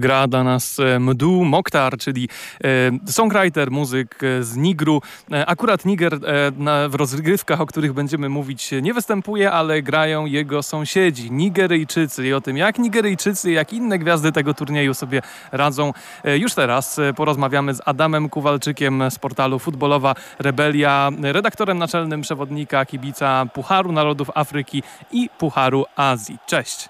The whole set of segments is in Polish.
Gra dla nas e, Mdu Mokhtar, czyli e, songwriter, muzyk e, z Nigru. Akurat Niger w rozgrywkach, o których będziemy mówić, nie występuje, ale grają jego sąsiedzi, Nigeryjczycy. I o tym, jak Nigeryjczycy, jak inne gwiazdy tego turnieju sobie radzą, już teraz porozmawiamy z Adamem Kuwalczykiem z portalu Futbolowa Rebelia, redaktorem naczelnym przewodnika kibica Pucharu Narodów Afryki i Pucharu Azji. Cześć.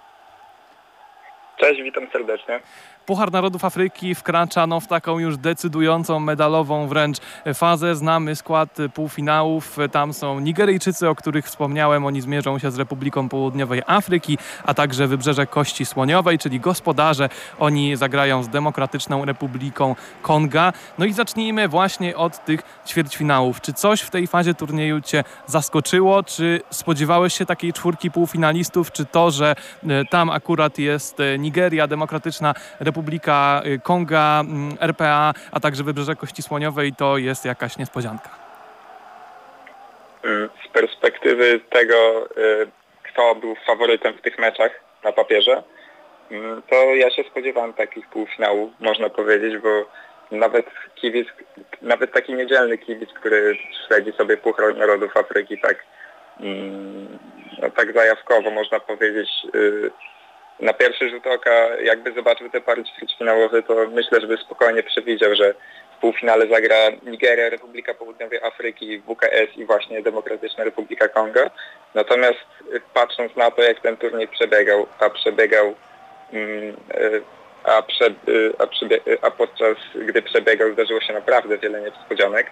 Cześć, witam serdecznie. Puchar Narodów Afryki wkracza no, w taką już decydującą, medalową wręcz fazę. Znamy skład półfinałów. Tam są Nigeryjczycy, o których wspomniałem. Oni zmierzą się z Republiką Południowej Afryki, a także Wybrzeże Kości Słoniowej, czyli gospodarze. Oni zagrają z Demokratyczną Republiką Konga. No i zacznijmy właśnie od tych ćwierćfinałów. Czy coś w tej fazie turnieju Cię zaskoczyło? Czy spodziewałeś się takiej czwórki półfinalistów? Czy to, że e, tam akurat jest e, Nigeria, Demokratyczna Republika Republika y, Konga, mm, RPA, a także Wybrzeże Kości Słoniowej to jest jakaś niespodzianka? Mm, z perspektywy tego, y, kto był faworytem w tych meczach na papierze, mm, to ja się spodziewałem takich półfinałów, można powiedzieć, bo nawet kibic, nawet taki niedzielny kibic, który śledzi sobie Puchar Narodów Afryki tak, no, tak zajawkowo, można powiedzieć, y, na pierwszy rzut oka jakby zobaczył te pary ćwierćfinałowe, to myślę, żeby spokojnie przewidział, że w półfinale zagra Nigeria, Republika Południowej Afryki, WKS i właśnie Demokratyczna Republika Kongo. Natomiast patrząc na to, jak ten turniej przebiegał, a przebiegał mm, a, prze, a, przebie, a podczas gdy przebiegał zdarzyło się naprawdę wiele niespodzianek,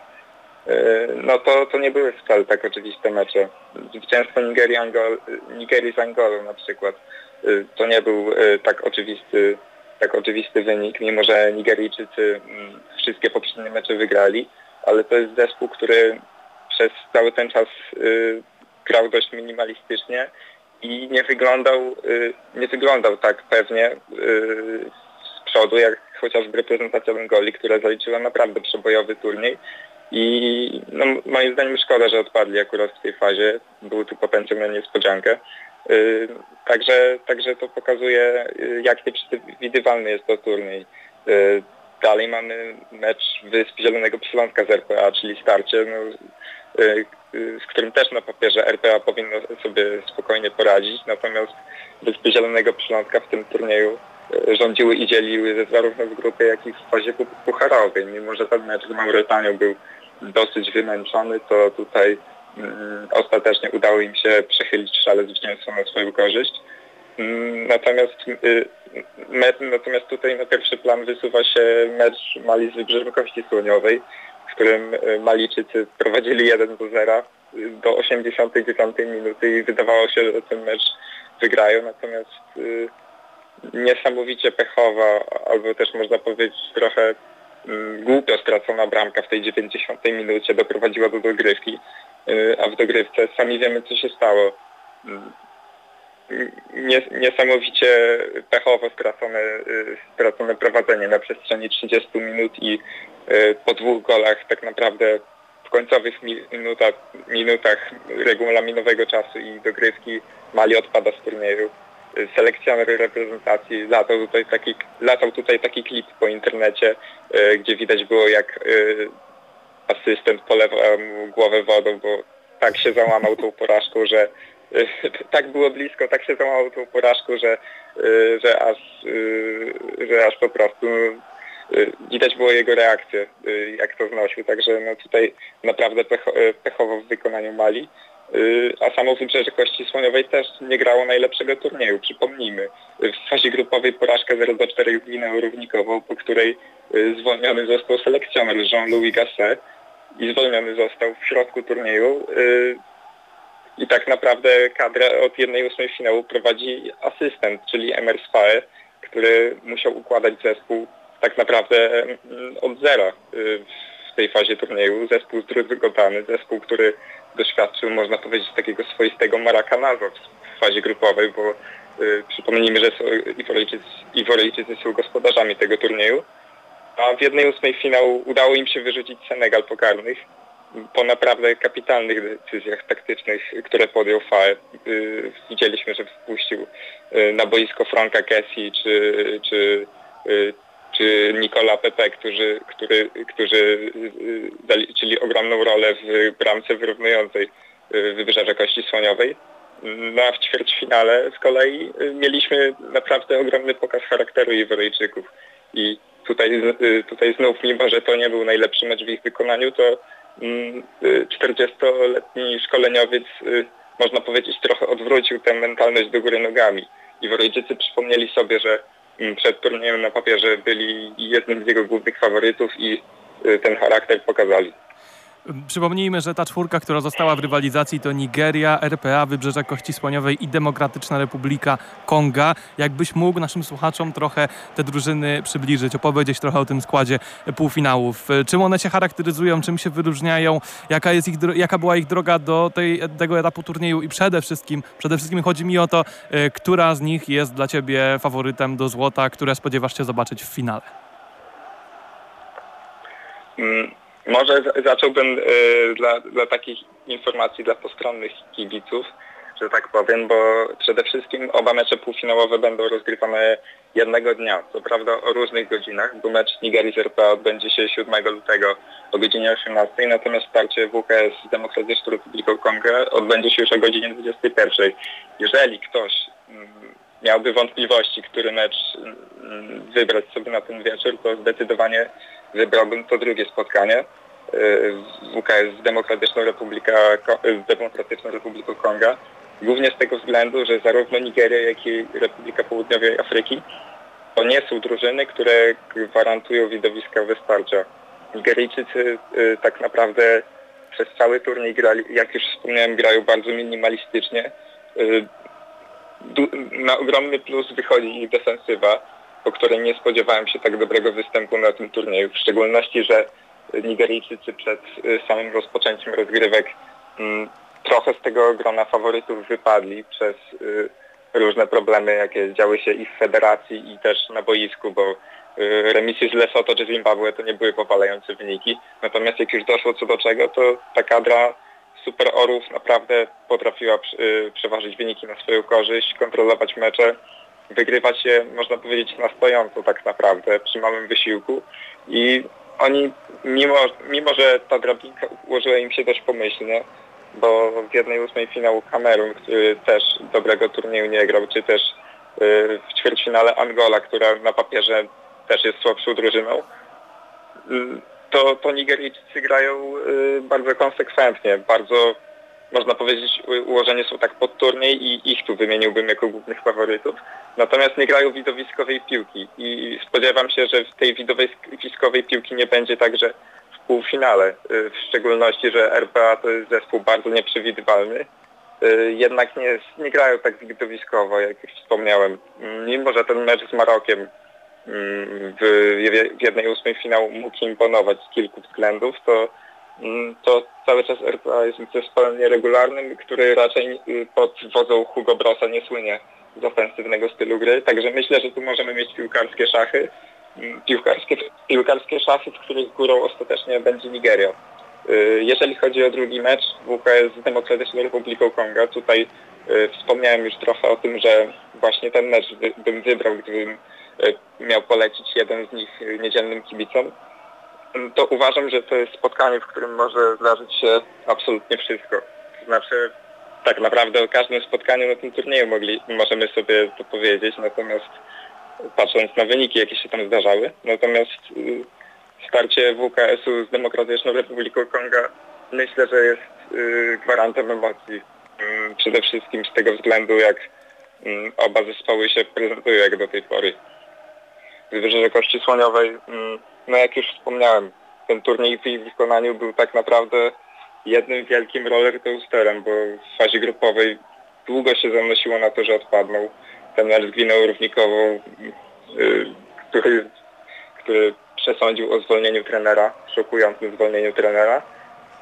no to, to nie były wcale tak oczywiste mecze. Zwycięstwo Nigerii, Angol, Nigerii z Angolą na przykład Y, to nie był y, tak oczywisty, tak oczywisty wynik, mimo że Nigeryjczycy mm, wszystkie poprzednie mecze wygrali, ale to jest zespół, który przez cały ten czas y, grał dość minimalistycznie i nie wyglądał, nie wyglądał tak pewnie z przodu, jak chociażby reprezentacja Bengoli, która zaliczyła naprawdę przebojowy turniej. I no, moim zdaniem szkoda, że odpadli akurat w tej fazie. Był tu potencjał na niespodziankę. Y, także, także to pokazuje, y, jak nieprzewidywalny jest to turniej. Y, dalej mamy mecz Wysp Zielonego Przyłąska z RPA, czyli starcie, no, z którym też na papierze RPA powinno sobie spokojnie poradzić, natomiast Wyspy Zielonego Przylądka w tym turnieju rządziły i dzieliły zarówno w grupie, jak i w fazie pucharowej. Mimo, że ten mecz z Mauretanią był dosyć wymęczony, to tutaj ostatecznie udało im się przechylić szale zwycięstwa na swoją korzyść. Mm, natomiast, y, natomiast tutaj na pierwszy plan wysuwa się mecz Mali z Wybrzeżem Kości Słoniowej, w którym y, Malijczycy prowadzili 1 do 0 y, do 89 minuty i wydawało się, że ten mecz wygrają, natomiast niesamowicie pechowa, albo też można powiedzieć trochę mm, głupio stracona bramka w tej 90 minucie doprowadziła do dogrywki. Y, a w dogrywce sami wiemy, co się stało. Niesamowicie pechowo stracone, y, stracone prowadzenie na przestrzeni 30 minut i y, po dwóch golach tak naprawdę w końcowych minutach, minutach regulaminowego czasu i dogrywki Mali odpada z turnieju. Selekcjoner reprezentacji latał tutaj taki, latał tutaj taki klip po internecie, gdzie widać było jak asystent polewał mu głowę wodą, bo tak się załamał tą porażką, że tak było blisko, tak się załamał tą porażką, że, że, aż, że aż po prostu widać było jego reakcję, jak to znosił. Także no tutaj naprawdę pecho, pechowo w wykonaniu Mali. A samo Wybrzeże Kości Słoniowej też nie grało najlepszego turnieju, przypomnijmy. W fazie grupowej porażka 0-4 Glinę równikową, po której zwolniony został selekcjoner Jean-Louis Gasset i zwolniony został w środku turnieju. Y, I tak naprawdę kadrę od jednej ósmej finału prowadzi asystent, czyli Emer Spae, który musiał układać zespół tak naprawdę mm, od zera y, w tej fazie turnieju. Zespół zdruzgotany, zespół, który doświadczył, można powiedzieć, takiego swoistego marakanazo w fazie grupowej, bo y, przypomnijmy, że Iworyjczycy są gospodarzami tego turnieju a w jednej ósmej finału udało im się wyrzucić Senegal pokarnych po naprawdę kapitalnych decyzjach taktycznych, które podjął FAE. Y, widzieliśmy, że wpuścił y, na boisko Franka Kessi czy, czy, y, czy Nicola Pepe, którzy, który, którzy zaliczyli ogromną rolę w bramce wyrównującej Wybrzeże Kości Słoniowej. No a w ćwierćfinale z kolei mieliśmy naprawdę ogromny pokaz charakteru Iworyjczyków. I tutaj, tutaj znów, mimo że to nie był najlepszy mecz w ich wykonaniu, to 40-letni mm, szkoleniowiec, y, można powiedzieć, trochę odwrócił tę mentalność do góry nogami. I Worejczycy przypomnieli sobie, że mm, przed turniejem na papierze byli jednym z jego głównych faworytów i y, ten charakter pokazali. Przypomnijmy, że ta czwórka, która została w rywalizacji to Nigeria, RPA, Wybrzeże Kości Słoniowej i Demokratyczna Republika Konga. Jakbyś mógł naszym słuchaczom trochę te drużyny przybliżyć, opowiedzieć trochę o tym składzie półfinałów. Czym one się charakteryzują, czym się wyróżniają, jaka, jest ich, jaka była ich droga do tej, tego etapu turnieju i przede wszystkim, przede wszystkim chodzi mi o to, e, która z nich jest dla Ciebie faworytem do złota, które spodziewasz się zobaczyć w finale. Mm może zacząłbym y, dla, dla takich informacji dla postronnych kibiców, że tak powiem, bo przede wszystkim oba mecze półfinałowe będą rozgrywane jednego dnia. Co prawda o różnych godzinach, bo mecz Nigerii z RPA odbędzie się 7 lutego o godzinie 18, natomiast starcie WKS z Demokratyczną Republiką Kongo odbędzie się już o godzinie 21. Jeżeli ktoś mm, miałby wątpliwości, który mecz mm, wybrać sobie na ten wieczór, to zdecydowanie wybrałbym to drugie spotkanie. WKS z Demokratyczną, Republika, z Demokratyczną Republiką Konga. Głównie z tego względu, że zarówno Nigeria, jak i Republika Południowej Afryki to nie są drużyny, które gwarantują widowiska wystarcza. Nigeryjczycy y, tak naprawdę przez cały turniej grali, jak już wspomniałem, grają bardzo minimalistycznie. Y, na ogromny plus wychodzi ich defensywa, po której nie spodziewałem się tak dobrego występu na tym turnieju. W szczególności, że Nigeryjczycy przed y, samym rozpoczęciem rozgrywek mm, trochę z tego grona faworytów wypadli przez y, różne problemy, jakie działy się i w federacji i też na boisku, bo y, remisy z Lesotho czy Zimbabwe to nie były powalające wyniki. Natomiast jak już doszło co do czego, to ta kadra Super Orów naprawdę potrafiła przeważyć wyniki na swoją korzyść, kontrolować mecze, wygrywać je, można powiedzieć, na stojąco tak naprawdę, przy małym wysiłku. I oni, mimo, mimo że ta drabinka ułożyła im się dość pomyślnie, bo w jednej ósmej finału Kamerun, który też dobrego turnieju nie grał, czy też y, w ćwierćfinale Angola, która na papierze też jest słabszą drużyną, y, to, to Nigeryjczycy grają y, bardzo konsekwentnie, bardzo można powiedzieć, ułożenie są tak pod turniej i ich tu wymieniłbym jako głównych faworytów. Natomiast nie grają widowiskowej piłki i spodziewam się, że w tej widowiskowej piłki nie będzie także w półfinale. Y, w szczególności, że RPA to jest zespół bardzo nieprzewidywalny. Y, jednak nie, nie grają tak widowiskowo, jak wspomniałem. Mimo, że ten mecz z Marokiem mm, w jednej ósmej finału mógł imponować z kilku względów, to to cały czas RPA jest zespołem nieregularnym, który raczej y, pod wodzą Hugo Brosa nie słynie z ofensywnego stylu gry. Także myślę, że tu możemy mieć piłkarskie szachy. Mm, piłkarskie, piłkarskie szachy, w których górą ostatecznie będzie Nigeria. Y, jeżeli chodzi o drugi mecz WKS z Demokratyczną Republiką Konga, tutaj y, wspomniałem już trochę o tym, że właśnie ten mecz bym wybrał, gdybym miał polecić jeden z nich niedzielnym kibicom to uważam, że to jest spotkanie, w którym może zdarzyć się absolutnie wszystko. To znaczy, tak naprawdę o każdym spotkaniu na tym turnieju mogli, możemy sobie to powiedzieć, natomiast patrząc na wyniki, jakie się tam zdarzały, natomiast y, starcie WKS-u z Demokratyczną Republiką Konga myślę, że jest y, gwarantem emocji. Y, przede wszystkim z tego względu, jak oba zespoły się prezentują jak do tej pory. Wybrzeże Kości Słoniowej no jak już wspomniałem, ten turniej w ich wykonaniu był tak naprawdę jednym wielkim roller coasterem, bo w fazie grupowej długo się zanosiło na to, że odpadną. Ten mecz z Gwiną Równikową, yy, który, który przesądził o zwolnieniu trenera, szokującym zwolnieniu trenera.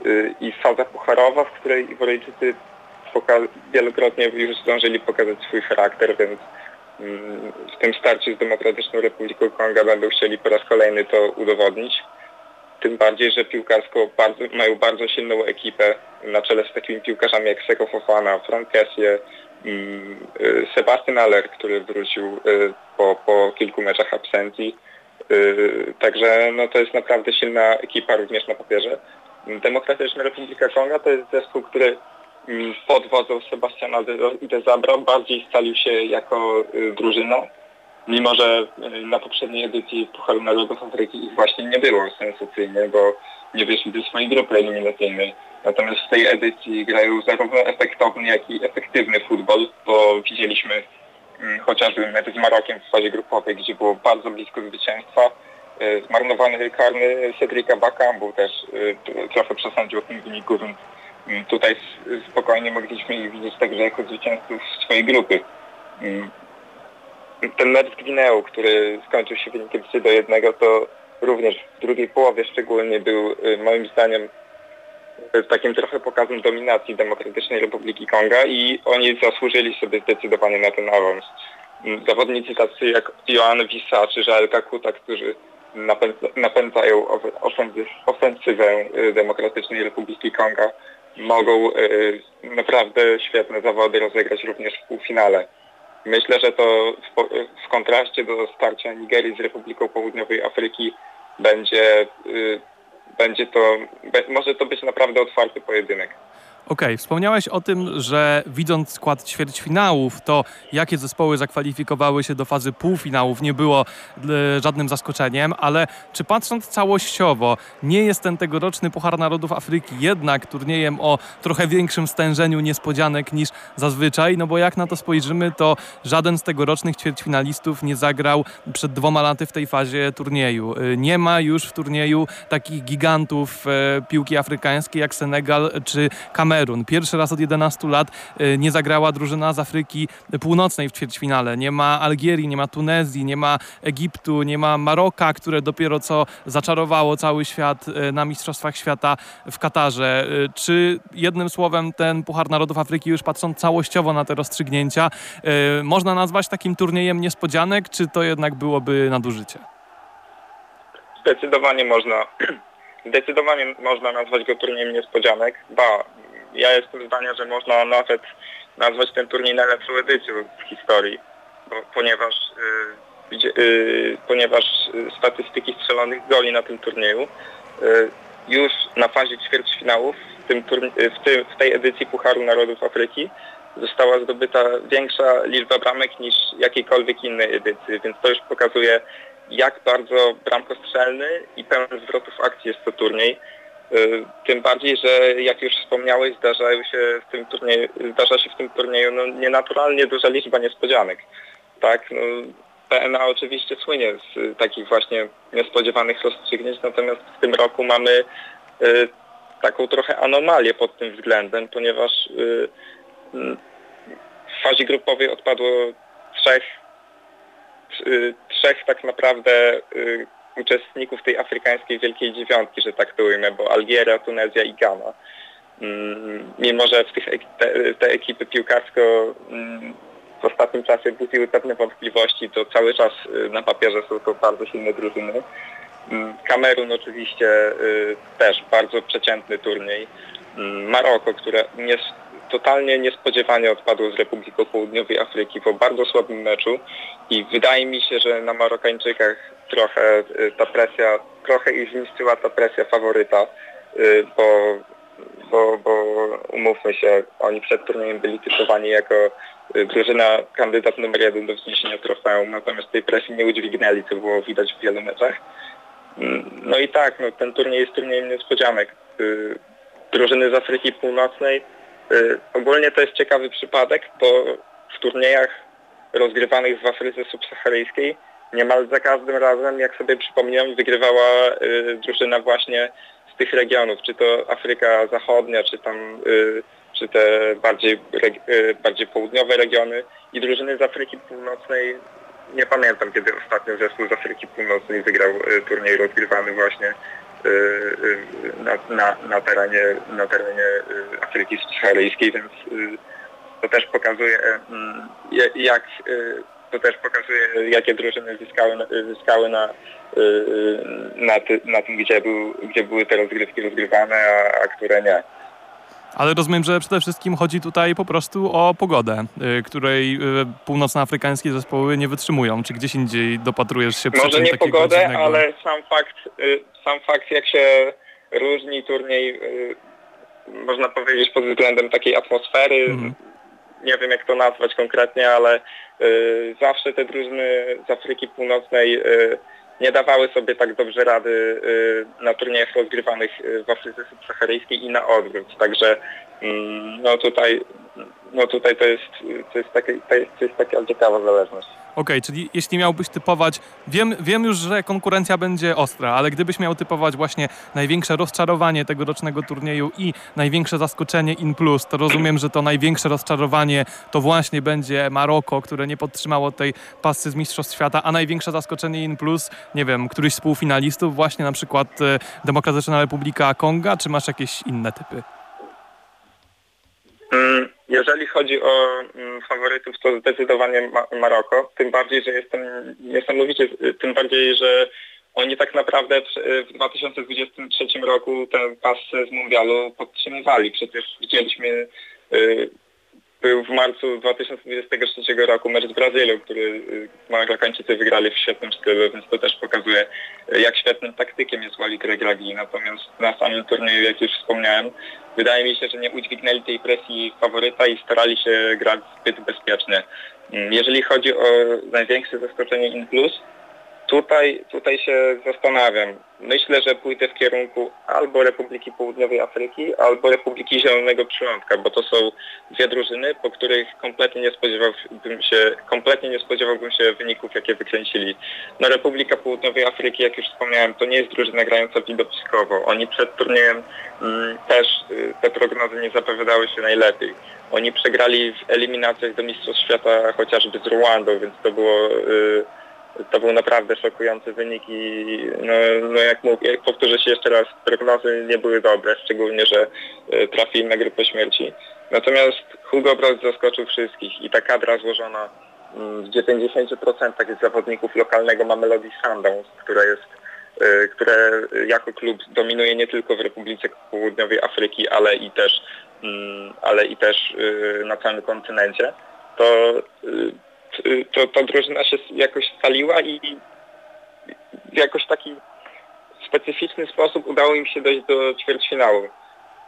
Yy, I faza pucharowa, w której Iworyjczycy wielokrotnie już zdążyli pokazać swój charakter, więc w tym starciu z Demokratyczną Republiką Konga będą chcieli po raz kolejny to udowodnić. Tym bardziej, że piłkarsko bardzo, mają bardzo silną ekipę na czele z takimi piłkarzami jak Seko Fofana, Frank Kessie, mm, y, Sebastian Aller, który wrócił y, po, po kilku meczach absencji. Y, także no, to jest naprawdę silna ekipa również na papierze. Demokratyczna Republika Konga to jest zespół, który pod wodzą Sebastiana de Zabra bardziej stalił się jako drużyna mimo że e, na poprzedniej edycji Pucharu Narodów Afryki ich właśnie nie było sensacyjnie, bo nie wyszli do swojej grupy eliminacyjnej. Natomiast w tej edycji grają zarówno efektowny, jak i efektywny futbol, bo widzieliśmy mm, chociażby mecz z Marokiem w fazie grupowej, gdzie było bardzo blisko zwycięstwa. E, zmarnowany karny Cedrica Bakambu też trochę przesądził o tym wyniku, więc mm, tutaj spokojnie mogliśmy ich widzieć także jako zwycięzców swojej grupy. Mm, ten mecz z Gwineą, który skończył się wynikiem 3 do 1, to również w drugiej połowie szczególnie był y, moim zdaniem y, takim trochę pokazem dominacji Demokratycznej Republiki Konga i oni zasłużyli sobie zdecydowanie na ten awans. Mm, zawodnicy tacy jak Joan Wisa czy Joel Kakuta, którzy napędzają ofensywę y, Demokratycznej Republiki Konga, mogą naprawdę świetne zawody rozegrać również w półfinale. Myślę, że to w, w kontraście do starcia Nigerii z Republiką Południowej Afryki będzie, y, będzie to, może to być naprawdę otwarty pojedynek. Okej, okay, wspomniałeś o tym, że widząc skład ćwierćfinałów, to jakie zespoły zakwalifikowały się do fazy półfinałów nie było e, żadnym zaskoczeniem, ale czy patrząc całościowo, nie jest ten tegoroczny Puchar Narodów Afryki jednak turniejem o trochę większym stężeniu niespodzianek niż zazwyczaj? No bo jak na to spojrzymy, to żaden z tegorocznych ćwierćfinalistów nie zagrał przed dwoma laty w tej fazie turnieju. E, nie ma już w turnieju takich gigantów e, piłki afrykańskiej jak Senegal czy Kamerun Kamerun. Pierwszy raz od 11 lat y, nie zagrała drużyna z Afryki Północnej w ćwierćfinale. Nie ma Algierii, nie ma Tunezji, nie ma Egiptu, nie ma Maroka, które dopiero co zaczarowało cały świat y, na Mistrzostwach Świata w Katarze. Y, czy jednym słowem ten Puchar Narodów Afryki, już patrząc całościowo na te rozstrzygnięcia, można nazwać takim turniejem niespodzianek, czy to jednak byłoby nadużycie? Zdecydowanie można. Zdecydowanie można nazwać go turniejem niespodzianek. Ba, ja jestem zdania, że można nawet nazwać ten turniej najlepszą edycją w historii, bo, ponieważ, yy, yy, ponieważ statystyki strzelonych goli na tym turnieju yy, już na fazie ćwierćfinałów w, tym w, tym, w tej edycji Pucharu Narodów Afryki została zdobyta większa liczba bramek niż jakiejkolwiek innej edycji, więc to już pokazuje jak bardzo bramkostrzelny i pełen zwrotów akcji jest to turniej. Y, tym bardziej, że jak już wspomniałeś, zdarzają się w tym turnieju, zdarza się w tym turnieju no, nienaturalnie duża liczba niespodzianek. Tak, no, PNA oczywiście słynie z takich właśnie niespodziewanych rozstrzygnięć, natomiast w tym roku mamy y, taką trochę anomalię pod tym względem, ponieważ y, w fazie grupowej odpadło trzech, trzech tak naprawdę uczestników tej afrykańskiej Wielkiej Dziewiątki, że tak to ujmę, bo Algieria, Tunezja i Ghana. Mm, mimo, że w tych, te, te ekipy piłkarsko mm, w ostatnim czasie budziły pewne wątpliwości, to cały czas y, na papierze są to bardzo silne drużyny. Mm, Kamerun oczywiście y, też bardzo przeciętny turniej. Maroko, które nie, totalnie niespodziewanie odpadło z Republiką Południowej Afryki po bardzo słabym meczu i wydaje mi się, że na Marokańczykach trochę y, ta presja, trochę ich zniszczyła ta presja faworyta, y, bo, bo, bo umówmy się, oni przed turniejem byli typowani jako y, drużyna kandydat numer jeden do wzniesienia trofeum, natomiast tej presji nie udźwignęli, co było widać w wielu meczach. Mm, no i tak, no, ten turniej jest turniejem niespodzianek. Drużyny z Afryki Północnej, ogólnie to jest ciekawy przypadek, bo w turniejach rozgrywanych w Afryce subsaharyjskiej niemal za każdym razem, jak sobie przypominam, wygrywała y, drużyna właśnie z tych regionów, czy to Afryka Zachodnia, czy tam y, czy te bardziej, y, bardziej południowe regiony i drużyny z Afryki Północnej. Nie pamiętam, kiedy ostatnio zespół z Afryki Północnej wygrał y, turniej rozgrywany właśnie y, y, na, na, na, terenie, na terenie Afryki Subsaharyjskiej, więc to też pokazuje, jak to też pokazuje, jakie drużyny zyskały, zyskały na, na, ty, na tym, gdzie, był, gdzie były te rozgrywki rozgrywane, a, a które nie. Ale rozumiem, że przede wszystkim chodzi tutaj po prostu o pogodę, której północnoafrykańskie zespoły nie wytrzymują. Czy gdzieś indziej dopatrujesz się Może nie pogodę, dziwnego... ale sam fakt, sam fakt jak się różni turniej, można powiedzieć pod względem takiej atmosfery, mhm. Nie wiem jak to nazwać konkretnie, ale y, zawsze te drużyny z Afryki Północnej y, nie dawały sobie tak dobrze rady y, na turniejach rozgrywanych w Afryce Subsaharyjskiej i na odwrót. Także mm, no tutaj, no tutaj to jest, to jest, takie, to jest, to jest taka ciekawa zależność. Okej, okay, czyli jeśli miałbyś typować, wiem, wiem już, że konkurencja będzie ostra, ale gdybyś miał typować właśnie największe rozczarowanie tegorocznego turnieju i największe zaskoczenie in plus, to rozumiem, że to największe rozczarowanie to właśnie będzie Maroko, które nie podtrzymało tej pasy z Mistrzostw Świata, a największe zaskoczenie in plus, nie wiem, któryś z półfinalistów, właśnie na przykład e, Demokratyczna Republika Konga, czy masz jakieś inne typy? Mm, jeżeli chodzi o mm, faworytów, to zdecydowanie Maroko, tym bardziej, że jestem niesamowicie, tym bardziej, że oni tak naprawdę w 2023 roku ten pas z mundialu podtrzymywali. Przecież widzieliśmy y, był w marcu 2023 roku mecz z Brazylią, który y, Marokańczycy wygrali w świetnym stylu, więc to też pokazuje, y, jak świetnym taktykiem jest Wally Regragui. Natomiast na samym turnieju, jak już wspomniałem, wydaje mi się, że nie udźwignęli tej presji faworyta i starali się grać zbyt bezpiecznie. Mm, jeżeli chodzi o największe zaskoczenie in plus, Tutaj, tutaj się zastanawiam. Myślę, że pójdę w kierunku albo Republiki Południowej Afryki, albo Republiki Zielonego Przylądka, bo to są dwie drużyny, po których kompletnie nie spodziewałbym się, kompletnie nie spodziewałbym się wyników, jakie wykręcili. No Republika Południowej Afryki, jak już wspomniałem, to nie jest drużyna grająca widowiskowo. Oni przed turniejem mm, też y, te prognozy nie zapowiadały się najlepiej. Oni przegrali w eliminacjach do Mistrzostw Świata chociażby z Rwandą, więc to było... Y, to był naprawdę szokujący wynik i no, no jak, mówię, jak powtórzę się jeszcze raz, prognozy nie były dobre, szczególnie, że e, trafili na grupę śmierci. Natomiast Hugo Brock zaskoczył wszystkich i ta kadra złożona mm, w 90% z zawodników lokalnego Mamelodi Sundowns, która jest e, które jako klub dominuje nie tylko w Republice Południowej Afryki, ale i też, mm, ale i też e, na całym kontynencie, to to ta drużyna się jakoś scaliła i w jakoś taki specyficzny sposób udało im się dojść do ćwierćfinału.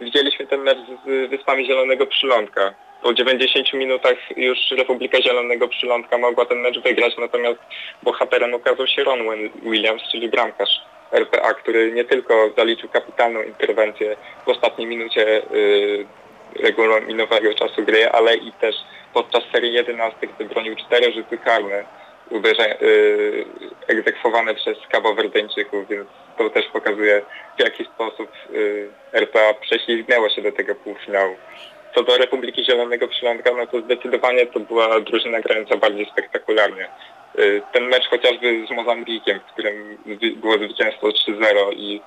Widzieliśmy ten mecz z Wyspami Zielonego Przylądka. Po 90 minutach już Republika Zielonego Przylądka mogła ten mecz wygrać, natomiast bohaterem okazał się Ron Williams, czyli bramkarz RPA, który nie tylko zaliczył kapitalną interwencję w ostatniej minucie yy, regulaminowego czasu gry, ale i też podczas serii 11, gdy bronił cztery rzuty karne uderza, yy, egzekwowane przez Kabowerdeńczyków, więc to też pokazuje w jaki sposób yy, RPA prześlizgnęła się do tego półfinału. Co do Republiki Zielonego Przylądka, no to zdecydowanie to była drużyna grająca bardziej spektakularnie. Yy, ten mecz chociażby z Mozambikiem, w którym było zwycięstwo 3-0 i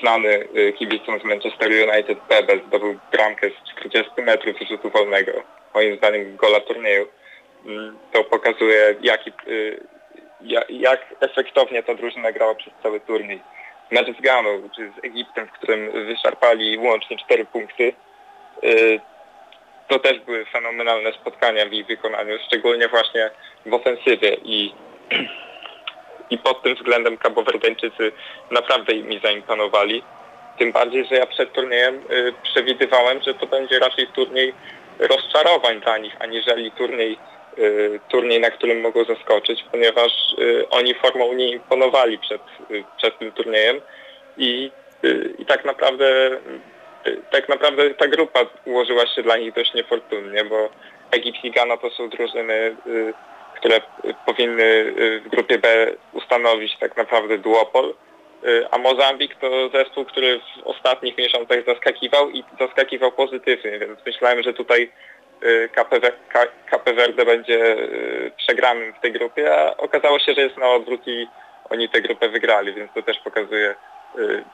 znany y, kibicom z Manchester United Bebe zdobył bramkę z 40 metrów rzutu wolnego moim zdaniem gola turnieju, mm, to pokazuje jaki, y, jak efektownie ta drużyna grała przez cały turniej. Mecz z Ganą, czy z Egiptem, w którym wyszarpali łącznie 4 punkty, y, to też były fenomenalne spotkania w ich wykonaniu, szczególnie właśnie w ofensywie i pod tym względem kabowerdeńczycy naprawdę mi zaimponowali. Tym bardziej, że ja przed turniejem y, przewidywałem, że to będzie raczej turniej rozczarowań dla nich, aniżeli turniej, y, turniej, na którym mogą zaskoczyć, ponieważ y, oni formą nie imponowali przed, przed tym turniejem i, i tak naprawdę tak naprawdę ta grupa ułożyła się dla nich dość niefortunnie, bo Egipt i Ghana to są drużyny, które powinny w grupie B ustanowić tak naprawdę duopol, a Mozambik to zespół, który w ostatnich miesiącach zaskakiwał i zaskakiwał pozytywnie, więc myślałem, że tutaj KP Verde będzie przegranym w tej grupie, a okazało się, że jest na odwrót i oni tę grupę wygrali, więc to też pokazuje y,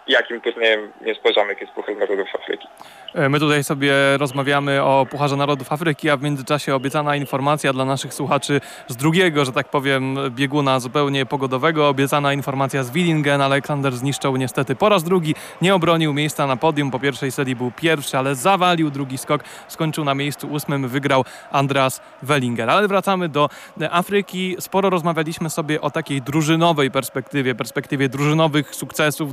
jakim turniejem niespodzianek jest Puchar Narodów Afryki. E, my tutaj sobie rozmawiamy o Pucharze Narodów Afryki, a w międzyczasie obiecana informacja dla naszych słuchaczy z drugiego, że tak powiem, bieguna zupełnie pogodowego. Obiecana informacja z Willingen. Aleksander zniszczał niestety po raz drugi. Nie obronił miejsca na podium. Po pierwszej serii był pierwszy, ale zawalił drugi skok. Skończył na miejscu ósmym. Wygrał Andreas Wellinger. Ale wracamy do Afryki. Sporo rozmawialiśmy sobie o takiej drużynowej perspektywie, perspektywie drużynowych sukcesów,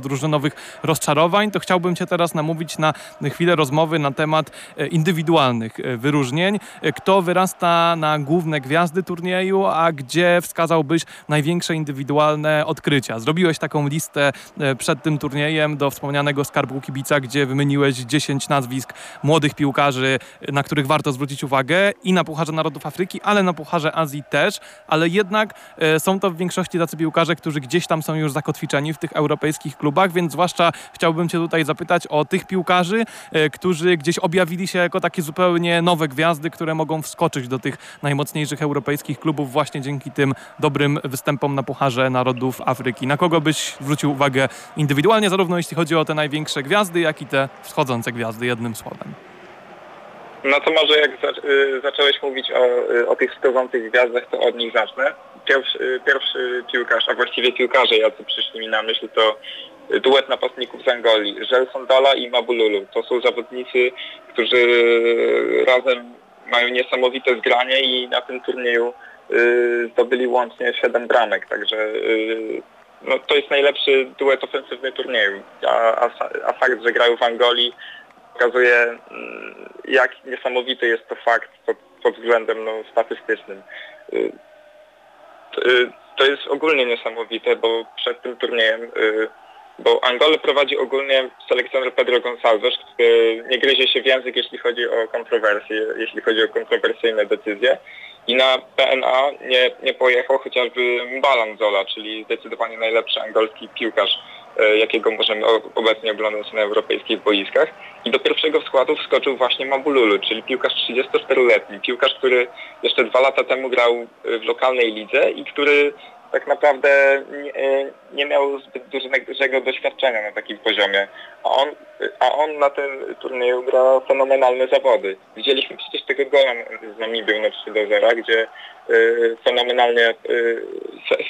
rozczarowań. To chciałbym Cię teraz namówić na chwilę rozmowy rozmowy na temat e, indywidualnych e, wyróżnień. E, kto wyrasta na główne gwiazdy turnieju, a gdzie wskazałbyś największe indywidualne odkrycia? Zrobiłeś taką listę przed tym turniejem do wspomnianego skarbu kibica, gdzie wymieniłeś 10 nazwisk młodych piłkarzy, na których warto zwrócić uwagę i na Pucharze Narodów Afryki, ale na Pucharze Azji też, ale jednak są to w większości tacy piłkarze, którzy gdzieś tam są już zakotwiczeni w tych europejskich klubach, więc zwłaszcza chciałbym Cię tutaj zapytać o tych piłkarzy, którzy gdzieś objawili się jako takie zupełnie nowe gwiazdy, które mogą wskoczyć do tych najmocniejszych europejskich klubów właśnie dzięki tym dobrym występom na Pucharze Narodów Afryki. Na kogo byś zwrócił uwagę indywidualnie, zarówno jeśli chodzi o te największe gwiazdy, jak i te wschodzące gwiazdy, jednym słowem? No to może jak y, zacząłeś mówić o, y, o tych wschodzących gwiazdach, to od nich zacznę. Pierwszy, y, pierwszy piłkarz, a właściwie piłkarze, jacy przyszli mi na myśl, to duet napastników z Angolii, Gelson Dala i Mabululu. To są zawodnicy, którzy razem mają niesamowite zgranie i na tym turnieju y, zdobyli łącznie 7 bramek, także y, no, to jest najlepszy duet ofensywny turnieju. A, a, a fakt, że grają w Angolii pokazuje mm, jak niesamowity jest to fakt pod, pod względem no, statystycznym. Y, to jest ogólnie niesamowite, bo przed tym turniejem bo Angolę prowadzi ogólnie selekcjoner Pedro Gonçalves, który nie gryzie się w język, jeśli chodzi o kontrowersje, jeśli chodzi o kontrowersyjne decyzje. I na PNA nie, nie pojechał chociażby Mbalan Zola, czyli zdecydowanie najlepszy angolski piłkarz, e, jakiego możemy obecnie oglądać na europejskich boiskach. I do pierwszego składu wskoczył właśnie Mabululu, czyli piłkarz 34-letni. Piłkarz, który jeszcze dwa lata temu grał w lokalnej lidze i który tak naprawdę nie, nie miał zbyt dużego doświadczenia na takim poziomie. A on, a on na tym turnieju gra fenomenalne zawody. Widzieliśmy przecież tego gola z Namibią na 3 do 0, gdzie y, fenomenalnie, y,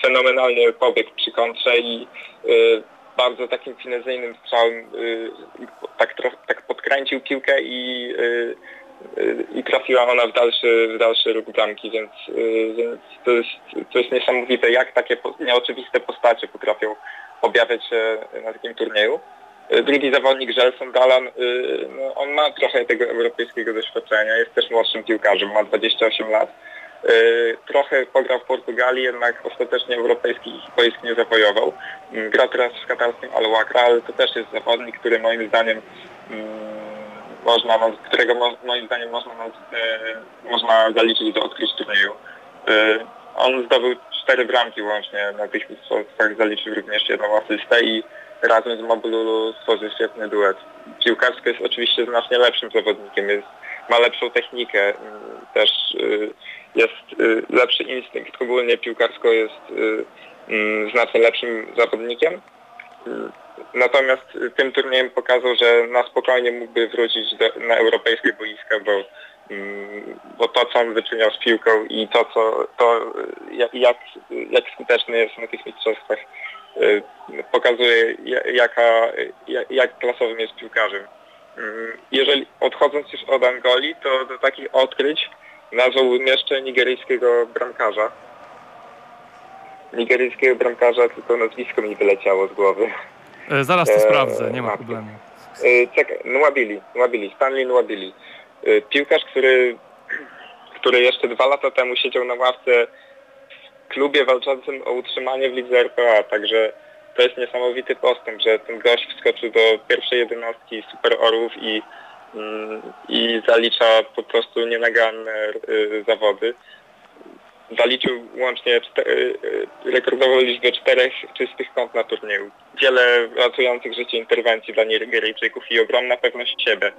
fenomenalnie pobiegł przy kontrze i y, bardzo takim finezyjnym strzałem tak, tak podkręcił piłkę i i trafiła ona w dalszy, w dalszy róg bramki, więc, y, więc to, jest, to jest niesamowite, jak takie nieoczywiste postacie potrafią objawiać się na takim turnieju. Y, drugi zawodnik, Gelson Dalan, y, no on ma trochę tego europejskiego doświadczenia, jest też młodszym piłkarzem, ma 28 lat. Trochę pograł w Portugalii, jednak ostatecznie europejskich boisk nie zawojował. Gra teraz w katarskim Al ale to też jest zawodnik, który moim zdaniem mm, można, którego moim zdaniem można, e, można zaliczyć do odkryć turnieju. E, on zdobył cztery bramki łącznie na tych mistrzostwach, zaliczył również jedną asystę i razem z Mabululu stworzył świetny duet. Piłkarsko jest oczywiście znacznie lepszym zawodnikiem, jest, ma lepszą technikę, też y, jest lepszy instynkt, ogólnie piłkarsko jest znacznie lepszym zawodnikiem. Natomiast tym turniejem pokazał, że na spokojnie mógłby wrócić do, na europejskie boiska, bo, mm, bo to, co on wyczyniał z piłką i to, co, to jak, jak skuteczny jest na tych mistrzostwach, y, pokazuje, jaka, jak klasowym jest piłkarzem. Mm, jeżeli odchodząc już od Angolii, to do takich odkryć nazwałbym jeszcze nigeryjskiego bramkarza. Nigeryjskiego bramkarza, tylko nazwisko mi wyleciało z głowy. E, zaraz to sprawdzę, nie ma problemu. E, czekaj, Nwabili, Nwabili, Stanley Nwabili. E, piłkarz, który, który jeszcze dwa lata temu siedział na ławce w klubie walczącym o utrzymanie w lidze RPA, także to jest niesamowity postęp, że ten gość wskoczył do pierwszej jedenastki Super Orłów i, mm, i zalicza po prostu nienaganne zawody zaliczył łącznie y, y, rekordową liczbę czterech czystych kąt na turnieju. Wiele ratujących życie interwencji dla Nigeryjczyków i ogromna pewność siebie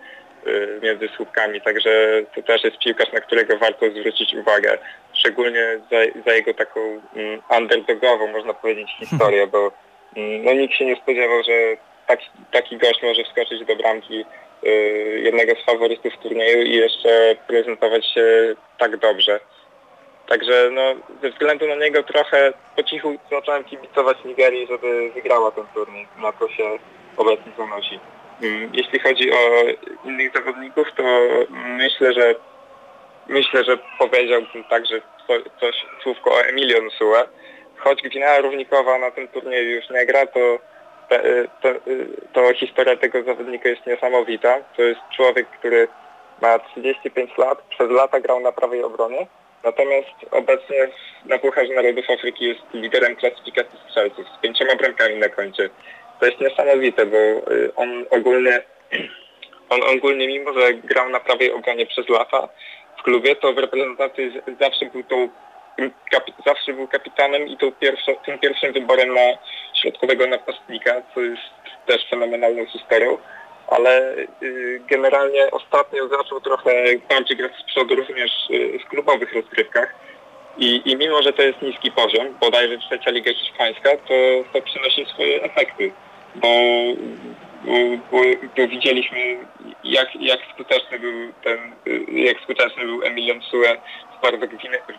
y, między słupkami, także to też jest piłkarz, na którego warto zwrócić uwagę, szczególnie za, za jego taką um, underdogową, można powiedzieć, historię, bo Mm, No nikt się nie spodziewał, że taki, taki gość może wskoczyć do bramki y, jednego z faworytów turnieju i jeszcze prezentować się tak dobrze. Także no, ze względu na niego trochę po cichu zacząłem kibicować Nigerii, żeby wygrała ten turniej. Na to się obecnie zanosi. Mm, Jeśli chodzi o innych zawodników, to myślę, że myślę, że powiedziałbym także co- coś słówko o Emilio Nsue. Choć Gwinea Równikowa na tym turnieju już nie gra, to, to, to historia tego zawodnika jest niesamowita. To jest człowiek, który ma 35 lat, przez lata grał na prawej obronie, natomiast obecnie na Pucharze Narodów Afryki jest liderem klasyfikacji strzelców z pięcioma bramkami na koncie. To jest niesamowite, bo y, on ogólnie, on ogólnie mimo, że grał na prawej obronie przez lata w klubie, to w reprezentacji zawsze był tą zawsze był kapitanem i pierwszą, tym pierwszym wyborem na środkowego napastnika, co jest też fenomenalną historią, ale y, generalnie ostatnio zaczął trochę bardziej grać z przodu również y, w klubowych rozgrywkach i, i mimo, że to jest niski poziom, bodajże trzecia liga hiszpańska, to, to przynosi swoje efekty, bo, bo, bo, bo widzieliśmy jak, jak skuteczny był ten, y, jak skuteczny był Emilion Sue w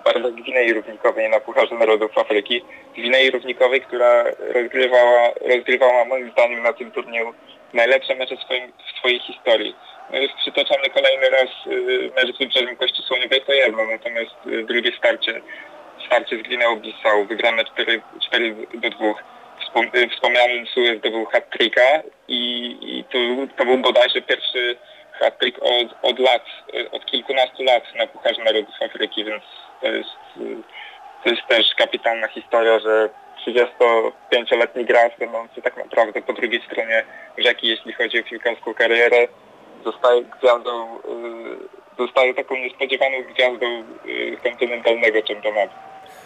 barwach, Gwinei Równikowej na Pucharze Narodów Afryki. Gwinei Równikowej, która rozgrywała, rozgrywała moim zdaniem na tym turnieju najlepsze mecze w, swoim, w swojej historii. No jest przytaczany kolejny raz y, mecz z Wybrzeżem Kości Słoniowej, to jedno, natomiast y, drugie starcie, starcie z Gwineą Bissau, wygrane 4, 4 do 2. Wspom- y, Wspomniany Suez zdobył hat-tricka i, i to, to był bodajże pierwszy hat-trick od, od lat, od kilkunastu lat na Pucharze Narodów Afryki, więc to jest, to jest też kapitalna historia, że 35-letni gracz będący tak naprawdę po drugiej stronie rzeki, jeśli chodzi o piłkarską karierę, zostaje gwiazdą, y, zostaje taką niespodziewaną gwiazdą y, kontynentalnego czempionatu.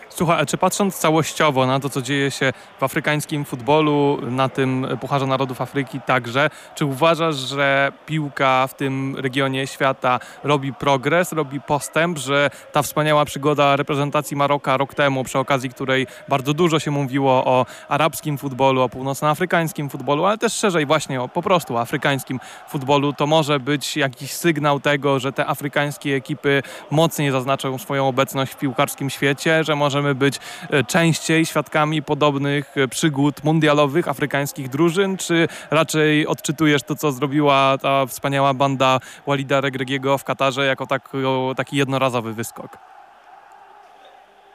Słuchaj, czy patrząc całościowo na to, co dzieje się w afrykańskim futbolu, na tym Pucharze Narodów Afryki także, czy uważasz, że piłka w tym regionie świata robi progres, robi postęp, że ta wspaniała przygoda reprezentacji Maroka rok temu, przy okazji której bardzo dużo się mówiło o arabskim futbolu, o północnoafrykańskim futbolu, ale też szerzej właśnie o po prostu afrykańskim futbolu, to może być jakiś sygnał tego, że te afrykańskie ekipy mocniej zaznaczą swoją obecność w piłkarskim świecie, że możemy być e, częściej świadkami podobnych e, przygód mundialowych afrykańskich drużyn, czy raczej odczytujesz to, co zrobiła ta wspaniała banda Walida Regregiego w Katarze jako tak, taki jednorazowy wyskok?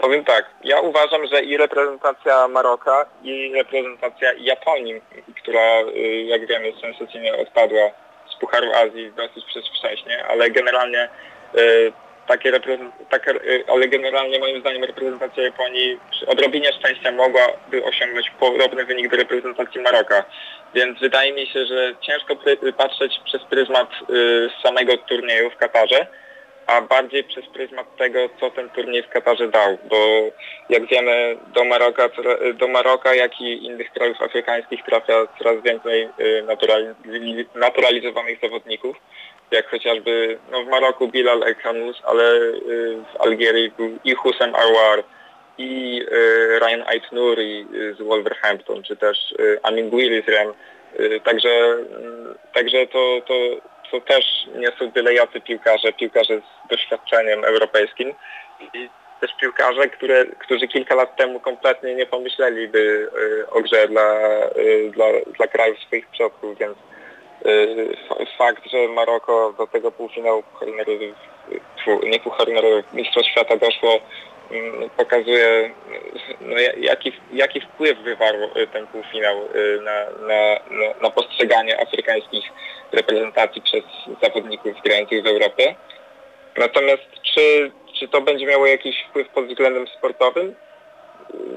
Powiem tak, ja uważam, że i reprezentacja Maroka, i reprezentacja Japonii, która y, jak wiemy sensacyjnie odpadła z Pucharu Azji dosyć przedwcześnie, ale generalnie takie takie, y, ale generalnie moim zdaniem reprezentacja Japonii przy odrobinie szczęścia mogłaby osiągnąć podobny wynik do reprezentacji Maroka. Więc wydaje mi się, że ciężko patrzeć przez pryzmat y, samego turnieju w Katarze, a bardziej przez pryzmat tego, co ten turniej w Katarze dał, bo jak wiemy do Maroka, do Maroka jak i innych krajów afrykańskich trafia coraz więcej y, naturali- naturalizowanych zawodników, jak chociażby no w Maroku Bilal El Khanous, ale y, w Algierii był i Hussein Arwar, i y, Ryan Aitnouri y, z Wolverhampton, czy też Amin Gwili z Rem. Także, także to, to, to też nie są byle jacy piłkarze, piłkarze z doświadczeniem europejskim i też piłkarze, które, którzy kilka lat temu kompletnie nie pomyśleliby o grze dla, dla, dla krajów swoich przodków, więc fakt, że Maroko do tego półfinału nie Narodów, Mistrzostw Świata doszło, mm, pokazuje no, ja- jaki, jaki wpływ wywarł y, ten półfinał y, na, na, na, na postrzeganie afrykańskich reprezentacji przez zawodników grających w Europie. Natomiast czy, czy to będzie miało jakiś wpływ pod względem sportowym?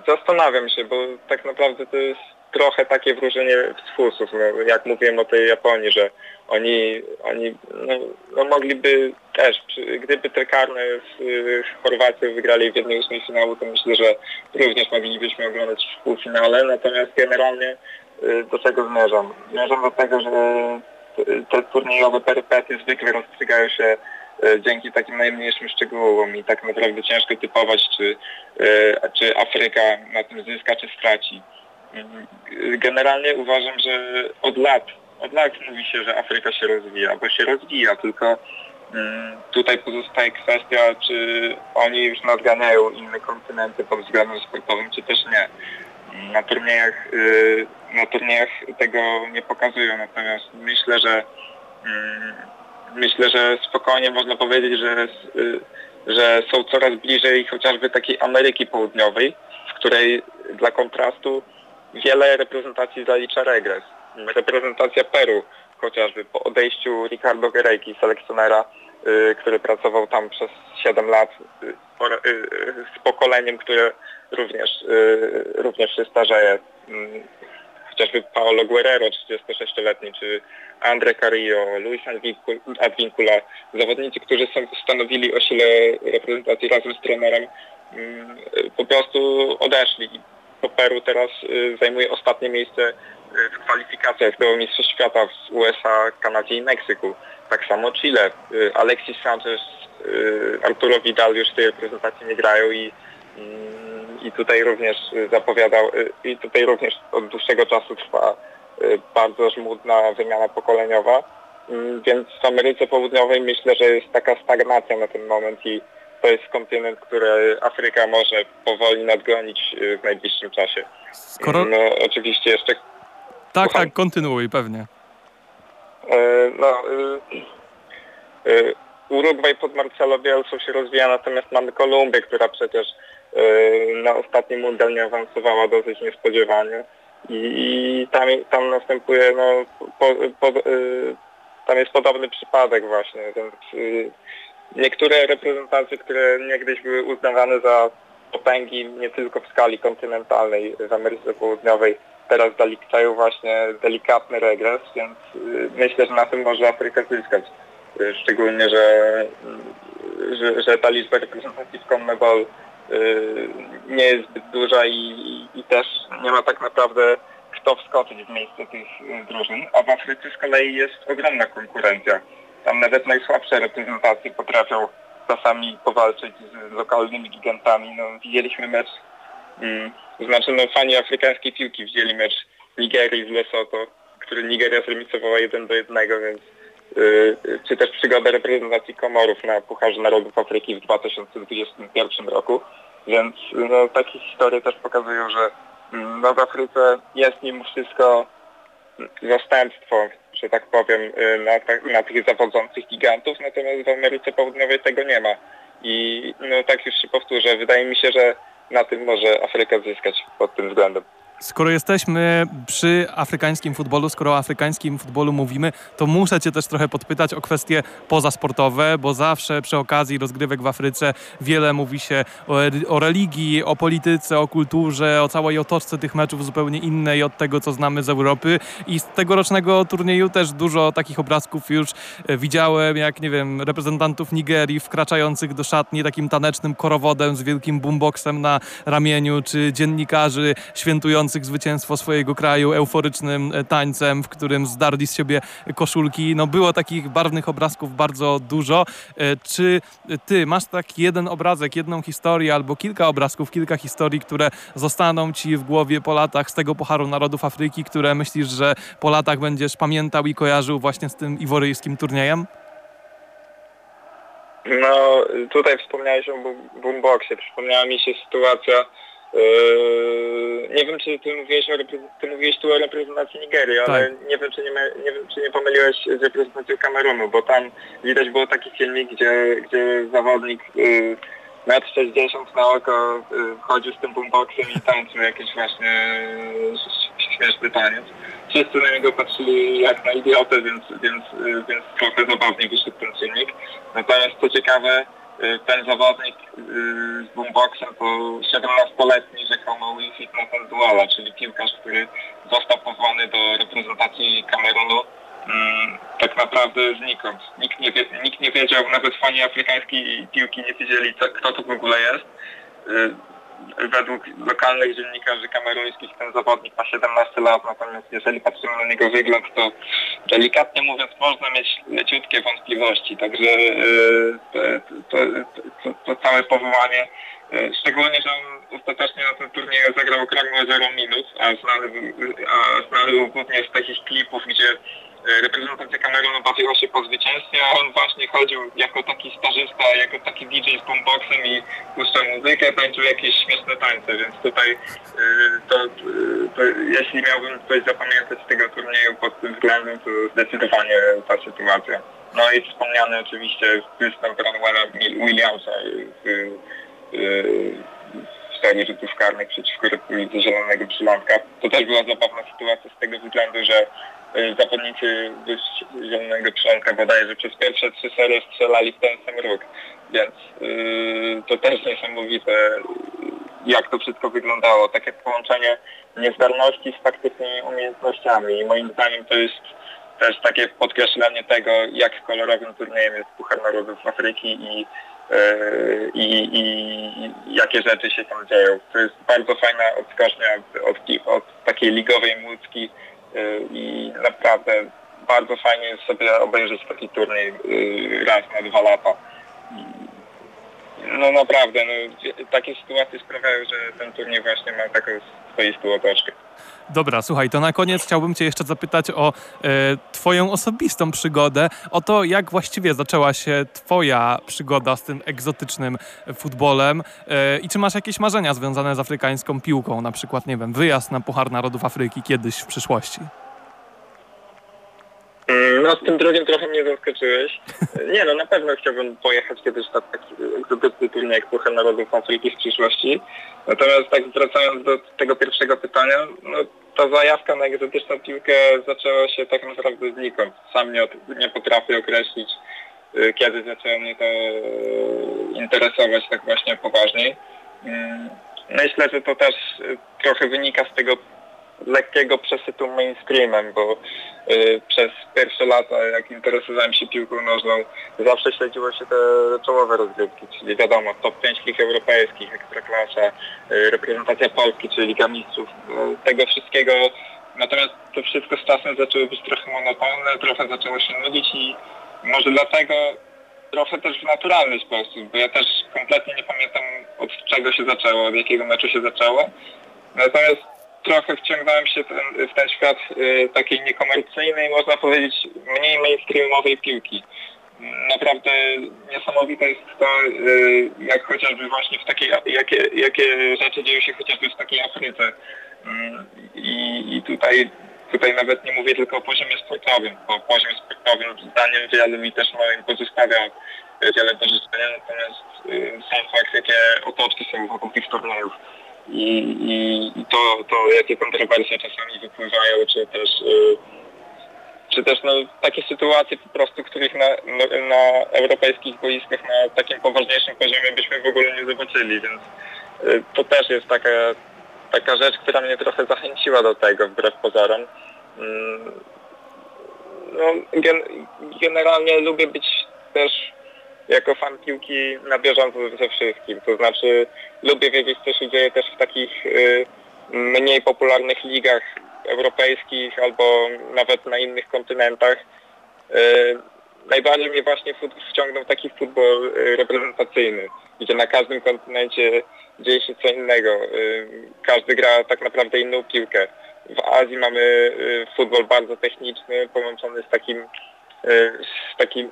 Zastanawiam się, bo tak naprawdę to jest trochę takie wróżenie z fusów. No, jak mówiłem o tej Japonii, że oni, oni no, no mogliby też, gdyby te karne z y, Chorwacją wygrali w jednej ósmej finału, to myślę, że również moglibyśmy oglądać w półfinale. Natomiast generalnie y, do czego zmierzam? Zmierzam do tego, że te- turniejowe perypety zwykle rozstrzygają się e, dzięki takim najmniejszym szczegółom i tak naprawdę ciężko typować, czy, e, czy Afryka na tym zyska, czy straci. Generalnie uważam, że od lat, od lat mówi się, że Afryka się rozwija, bo się rozwija, tylko mm, tutaj pozostaje kwestia, czy oni już nadganiają inne kontynenty pod względem sportowym, czy też nie. Na turniejach, y, na turniejach tego nie pokazują, natomiast myślę, że mm, myślę, że spokojnie można powiedzieć, że, y, że są coraz bliżej chociażby takiej Ameryki Południowej, w której dla kontrastu wiele reprezentacji zalicza regres. Reprezentacja Peru chociażby po odejściu Ricardo Guerejki, selekcjonera, y, który pracował tam przez 7 lat y, z pokoleniem, które również, również się starzeje. Mm, chociażby Paolo Guerrero, 36-letni, czy Andre Carrillo, Luis Advincula, zawodnicy, którzy stanowili o sile reprezentacji razem z trenerem, mm, po prostu odeszli. Peru teraz y, zajmuje ostatnie miejsce y, w kwalifikacjach do Mistrzostw Świata w USA, Kanadzie i Meksyku. Tak samo Chile. Y, Alexis Sanchez, Arturo Vidal już w tej reprezentacji nie grają i mm, i tutaj również zapowiadał, i tutaj również od dłuższego czasu trwa bardzo żmudna wymiana pokoleniowa, mm, więc w Ameryce Południowej myślę, że jest taka stagnacja na ten moment i to jest kontynent, który Afryka może powoli nadgonić y, w najbliższym czasie. Skoro... No, oczywiście jeszcze... Tak, Słucham. tak, kontynuuj, pewnie. E, no, y, Urugwaj pod Marcelo Bielsą się rozwija, natomiast mamy Kolumbię, która przecież na ostatni mundial nie awansowała dosyć niespodziewanie i tam, tam następuje, no, po, po, tam jest podobny przypadek właśnie, więc niektóre reprezentacje, które niegdyś były uznawane za potęgi nie tylko w skali kontynentalnej w Ameryce Południowej, teraz zaliczają właśnie delikatny regres, więc myślę, że na tym może Afryka zyskać. Szczególnie, że, że, że ta liczba reprezentacji w CONMEBOL Y, nie jest zbyt duża i, i, też nie ma tak naprawdę kto wskoczyć w miejsce tych y, drużyn, a w Afryce z kolei jest ogromna konkurencja. Tam nawet najsłabsze reprezentacje potrafią czasami powalczyć z lokalnymi gigantami. No, widzieliśmy mecz, hmm, znaczy no, fani afrykańskiej piłki widzieli mecz Nigerii z Lesotho, który Nigeria zremisowała 1 do 1, więc yy, czy też przygoda reprezentacji Komorów na Pucharze Narodów Afryki w 2021 roku. Więc no, takie historie też pokazują, że mm, no, w Afryce jest mimo wszystko zastępstwo, że tak powiem, y, na, na tych zawodzących gigantów, natomiast w Ameryce Południowej tego nie ma. I no, tak już się powtórzę, wydaje mi się, że na tym może Afryka zyskać pod tym względem. Skoro jesteśmy przy afrykańskim futbolu, skoro o afrykańskim futbolu mówimy, to muszę Cię też trochę podpytać o kwestie pozasportowe, bo zawsze przy okazji rozgrywek w Afryce wiele mówi się o, o religii, o polityce, o kulturze, o całej otoczce tych meczów zupełnie innej od tego, co znamy z Europy. I z tegorocznego turnieju też dużo takich obrazków już e, widziałem, jak nie wiem, reprezentantów Nigerii wkraczających do szatni takim tanecznym korowodem z wielkim boomboxem na ramieniu, czy dziennikarzy świętujących zwycięstwo swojego kraju euforycznym e, tańcem, w którym zdarli z siebie koszulki. No było takich barwnych obrazków bardzo dużo. E, czy ty masz taki jeden obrazek, jedną historię albo kilka obrazków, kilka historii, które zostaną ci w głowie po latach z tego Pucharu Narodów Afryki, które myślisz, że po latach będziesz pamiętał i kojarzył właśnie z tym iworyjskim turniejem? No, tutaj wspomniałeś o boomboxie. Przypomniała mi się sytuacja nie wiem, czy ty mówiłeś, o ty mówiłeś tu o reprezentacji Nigerii, ale tak. nie wiem, czy nie, nie wiem, czy nie pomyliłeś z reprezentacją Kamerunu, bo tam widać było taki filmik, gdzie, gdzie zawodnik yy, metr 60 na oko yy, chodził z tym boomboxem i tańczył jakieś właśnie yy, śmieszny taniec. Wszyscy na niego patrzyli jak na idiotę, więc, więc, yy, więc trochę zabawnie wyszedł ten filmik. Natomiast co ciekawe, ten zawodnik y, z boomboxem to 17-letni rzekomo Wilfried Natanduala, czyli piłkarz, który został powołany do reprezentacji Kamerunu mm, tak naprawdę znikąd. Nikt nie, wie, nikt nie wiedział, nawet fani afrykańskiej piłki nie wiedzieli, kto to w ogóle jest. Według lokalnych dziennikarzy kameruńskich ten zawodnik ma 17 lat, natomiast jeżeli patrzymy na niego wygląd, to delikatnie mówiąc można mieć leciutkie wątpliwości, także to, to, to, to całe powołanie Szczególnie, że on ostatecznie na tym turnieju zagrał okrągłe 0 minut, a znany, a znany był głównie z takich klipów, gdzie E, reprezentacja Kamerunu bawiła się po zwycięstwie, a on właśnie chodził jako taki stażysta, jako taki DJ z boomboxem i puszczał muzykę, tańczył jakieś śmieszne tańce, więc tutaj e, to, e, to jeśli miałbym coś zapamiętać z tego turnieju pod tym względem, to zdecydowanie ta sytuacja. No i wspomniany oczywiście występ Ranwella Williamsa w, w serii rzutów karnych przeciwko Republice Zielonego Przylądka. To też była zabawna sytuacja z tego względu, że zawodnicy zielonego przonka bodajże przez pierwsze trzy serie strzelali w ten sam róg. Więc yy, to też niesamowite, jak to wszystko wyglądało. Takie połączenie niezdarności z faktycznymi umiejętnościami. I moim zdaniem to jest też takie podkreślenie tego, jak kolorowym turniejem jest Puchar Narodów Afryki i, yy, i, i, jakie rzeczy się tam dzieją. To jest bardzo fajna odskocznia od, od, od takiej ligowej Y, i naprawdę bardzo fajnie jest sobie obejrzeć taki turniej y, raz na dwa lata. No naprawdę, no, takie sytuacje sprawiają, że ten turniej właśnie ma taką swoistą otoczkę. Dobra, słuchaj, to na koniec chciałbym Cię jeszcze zapytać o e, Twoją osobistą przygodę, o to, jak właściwie zaczęła się Twoja przygoda z tym egzotycznym futbolem e, i czy masz jakieś marzenia związane z afrykańską piłką, na przykład, nie wiem, wyjazd na Puchar Narodów Afryki kiedyś w przyszłości? Mm, no z tym drugim trochę mnie zaskoczyłeś. Nie no, na pewno chciałbym pojechać kiedyś na taki egzotyczny turniej jak Puchar Narodów Afryki w przyszłości. Natomiast tak wracając do tego pierwszego pytania, no ta zajawka na egzotyczną piłkę zaczęła się tak naprawdę znikąd. Sam nie, nie potrafię określić, y, kiedy zaczęło mnie to interesować tak właśnie poważniej. Mm, myślę, że to też y, trochę wynika z tego lekkiego przesytu mainstreamem, bo y, przez pierwsze lata, jak interesowałem się piłką nożną, zawsze śledziło się te czołowe rozgrywki, czyli wiadomo, top 5 lig europejskich, Ekstraklasa, y, reprezentacja Polski, czyli Liga Mistrzów, y, tego wszystkiego. Natomiast to wszystko z czasem zaczęło być trochę monotonne, trochę zaczęło się nudzić i może dlatego trochę też w naturalny sposób, bo ja też kompletnie nie pamiętam od czego się zaczęło, od jakiego meczu się zaczęło. Natomiast trochę wciągnąłem się ten, w ten świat y, takiej niekomercyjnej, można powiedzieć mniej mainstreamowej piłki. Naprawdę niesamowite jest to, y, jak chociażby właśnie w takiej, jakie, jakie rzeczy dzieją się chociażby w takiej Afryce. Mm, I, i tutaj, tutaj nawet nie mówię tylko o poziomie sportowym, bo poziom sportowym zdaniem wielu mi też moim pozostawia wiele do życzenia, natomiast y, sam fakt, jakie otoczki są wokół tych turniejów i, i, to, to jakie kontrowersje czasami wypływają, czy też y, czy też no, takie sytuacje po prostu, których na, na, na europejskich boiskach na takim poważniejszym poziomie byśmy w ogóle nie zobaczyli, więc y, to też jest taka, taka rzecz, która mnie trochę zachęciła do tego wbrew pozorom. Mm, no, gen, generalnie lubię być też jako fan piłki na bieżąco ze wszystkim. To znaczy lubię wiedzieć, co się dzieje też w takich y, mniej popularnych ligach europejskich albo nawet na innych kontynentach. Y, najbardziej mnie właśnie wciągnął taki futbol y, reprezentacyjny, gdzie na każdym kontynencie dzieje się co innego. Każdy gra tak naprawdę inną piłkę. W Azji mamy futbol bardzo techniczny, połączony z takim, z takim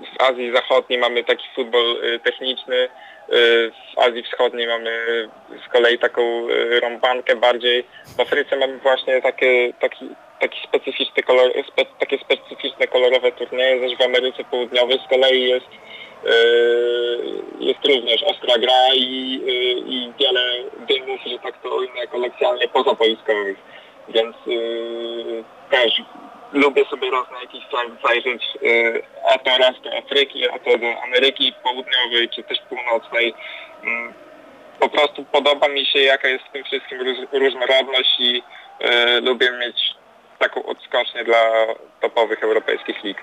w Azji Zachodniej mamy taki futbol y, techniczny, y, w Azji Wschodniej mamy z kolei taką y, rąbankę bardziej. W Afryce mamy właśnie takie, taki, taki specyficzny kolor, spe, takie specyficzne kolorowe turnieje, zaś w Ameryce Południowej z kolei jest, jest również ostra gra i, i wiele dymów, że tak to ujmę kolekcjonalnie pozaboiskowych. Więc też lubię sobie raz na jakiś czas zajrzeć y, a to raz do Afryki, a to do Ameryki Południowej czy też Północnej. Mm, po prostu podoba mi się jaka jest w tym wszystkim różnorodność i y, lubię mieć taką odskocznię dla topowych europejskich lig.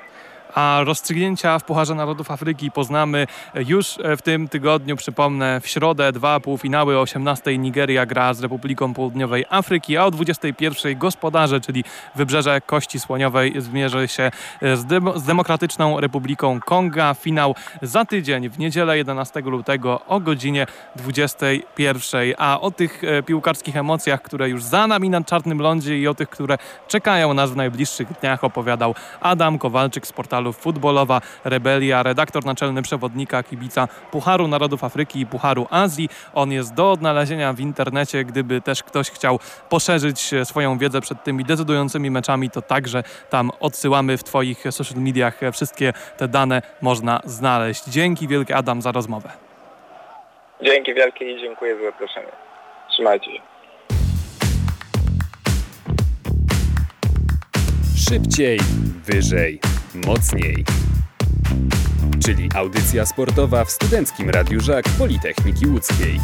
A rozstrzygnięcia w Pucharze Narodów Afryki poznamy już w tym tygodniu. Przypomnę, w środę dwa półfinały. O 18 Nigeria gra z Republiką Południowej Afryki, a o 21 gospodarze, czyli Wybrzeże Kości Słoniowej zmierzy się z, dem z Demokratyczną Republiką Konga. Finał za tydzień w niedzielę 11 lutego o godzinie 21. A o tych e, piłkarskich emocjach, które już za nami na Czarnym Lądzie i o tych, które czekają nas w najbliższych dniach opowiadał Adam Kowalczyk z portalu Futbolowa Rebelia, redaktor naczelny przewodnika kibica Pucharu Narodów Afryki i Pucharu Azji. On jest do odnalezienia w internecie, gdyby też ktoś chciał poszerzyć swoją wiedzę przed tymi decydującymi meczami, to także tam odsyłamy w Twoich social mediach. Wszystkie te dane można znaleźć. Dzięki wielkie Adam za rozmowę. Dzięki wielkie i dziękuję za zaproszenie. Trzymajcie się. Szybciej, wyżej, mocniej. Czyli audycja sportowa w Studenckim Radiu Żak Politechniki Łódzkiej.